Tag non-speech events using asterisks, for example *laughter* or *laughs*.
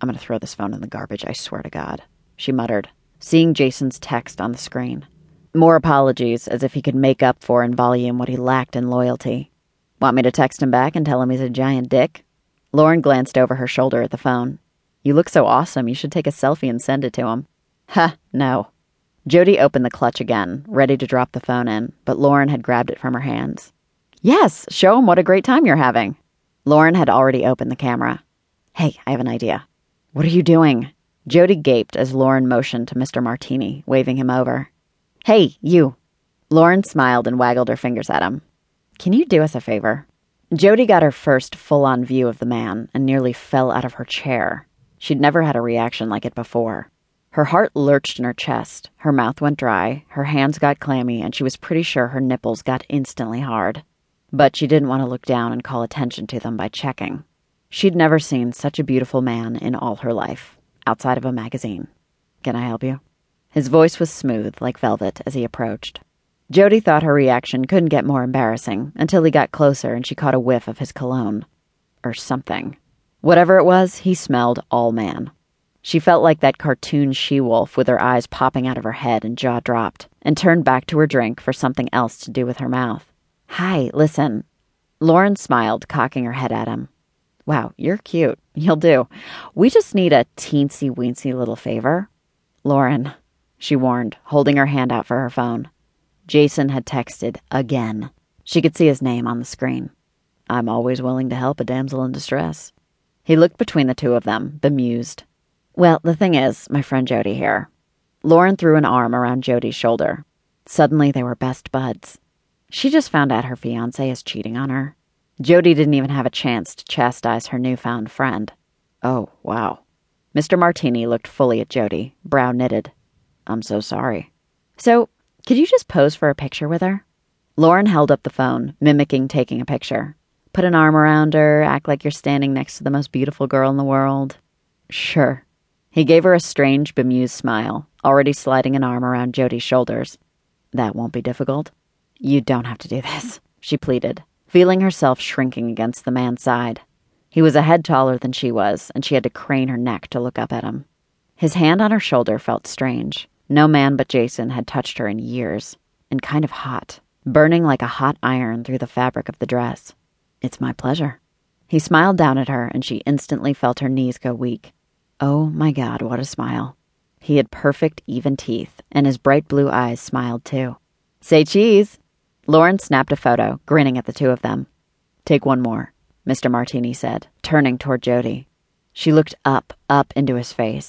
I'm going to throw this phone in the garbage, I swear to God, she muttered, seeing Jason's text on the screen. More apologies, as if he could make up for in volume what he lacked in loyalty. Want me to text him back and tell him he's a giant dick? Lauren glanced over her shoulder at the phone. You look so awesome, you should take a selfie and send it to him. Ha, no. Jodie opened the clutch again, ready to drop the phone in, but Lauren had grabbed it from her hands. Yes, show him what a great time you're having. Lauren had already opened the camera. Hey, I have an idea. What are you doing? Jodie gaped as Lauren motioned to Mr. Martini, waving him over. Hey, you. Lauren smiled and waggled her fingers at him. Can you do us a favor? Jodie got her first full on view of the man and nearly fell out of her chair. She'd never had a reaction like it before. Her heart lurched in her chest, her mouth went dry, her hands got clammy, and she was pretty sure her nipples got instantly hard. But she didn't want to look down and call attention to them by checking. She'd never seen such a beautiful man in all her life, outside of a magazine. Can I help you? His voice was smooth, like velvet, as he approached. Jodie thought her reaction couldn't get more embarrassing until he got closer and she caught a whiff of his cologne. Or something. Whatever it was, he smelled all man. She felt like that cartoon she wolf with her eyes popping out of her head and jaw dropped, and turned back to her drink for something else to do with her mouth. Hi, listen. Lauren smiled, cocking her head at him. Wow, you're cute. You'll do. We just need a teensy weensy little favor. Lauren, she warned, holding her hand out for her phone. Jason had texted again. She could see his name on the screen. I'm always willing to help a damsel in distress. He looked between the two of them, bemused. Well, the thing is, my friend Jodie here. Lauren threw an arm around Jodie's shoulder. Suddenly they were best buds. She just found out her fiance is cheating on her. Jodie didn't even have a chance to chastise her newfound friend. Oh, wow. Mr. Martini looked fully at Jodie, brow knitted. I'm so sorry. So, could you just pose for a picture with her? Lauren held up the phone, mimicking taking a picture. Put an arm around her, act like you're standing next to the most beautiful girl in the world. Sure. He gave her a strange, bemused smile, already sliding an arm around Jodie's shoulders. That won't be difficult. You don't have to do this, *laughs* she pleaded, feeling herself shrinking against the man's side. He was a head taller than she was, and she had to crane her neck to look up at him. His hand on her shoulder felt strange. No man but Jason had touched her in years, and kind of hot, burning like a hot iron through the fabric of the dress. It's my pleasure. He smiled down at her, and she instantly felt her knees go weak. Oh my God, what a smile. He had perfect, even teeth, and his bright blue eyes smiled too. Say cheese! Lauren snapped a photo, grinning at the two of them. Take one more, Mr. Martini said, turning toward Jodie. She looked up, up into his face,